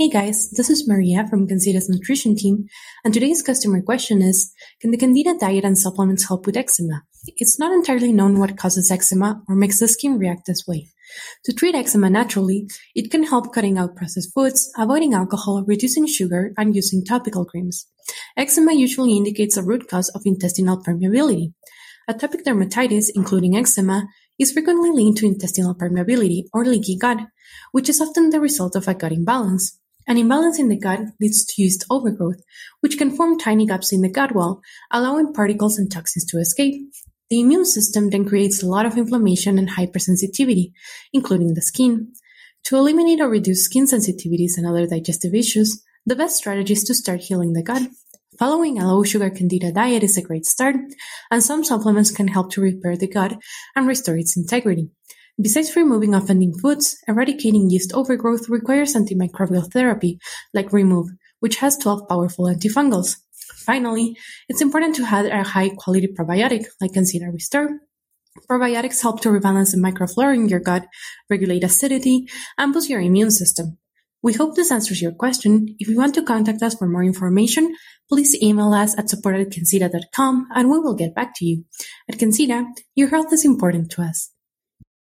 Hey guys, this is Maria from CanXida's nutrition team, and today's customer question is, can the Candida diet and supplements help with eczema? It's not entirely known what causes eczema or makes the skin react this way. To treat eczema naturally, it can help cutting out processed foods, avoiding alcohol, reducing sugar, and using topical creams. Eczema usually indicates a root cause of intestinal permeability. Atopic dermatitis, including eczema, is frequently linked to intestinal permeability or leaky gut, which is often the result of a gut imbalance. An imbalance in the gut leads to yeast overgrowth, which can form tiny gaps in the gut wall, allowing particles and toxins to escape. The immune system then creates a lot of inflammation and hypersensitivity, including the skin. To eliminate or reduce skin sensitivities and other digestive issues, the best strategy is to start healing the gut. Following a low sugar candida diet is a great start, and some supplements can help to repair the gut and restore its integrity. Besides removing offending foods, eradicating yeast overgrowth requires antimicrobial therapy, like Remove, which has 12 powerful antifungals. Finally, it's important to have a high-quality probiotic, like CanXida Restore. Probiotics help to rebalance the microflora in your gut, regulate acidity, and boost your immune system. We hope this answers your question. If you want to contact us for more information, please email us at support at and we will get back to you. At CanXida, your health is important to us.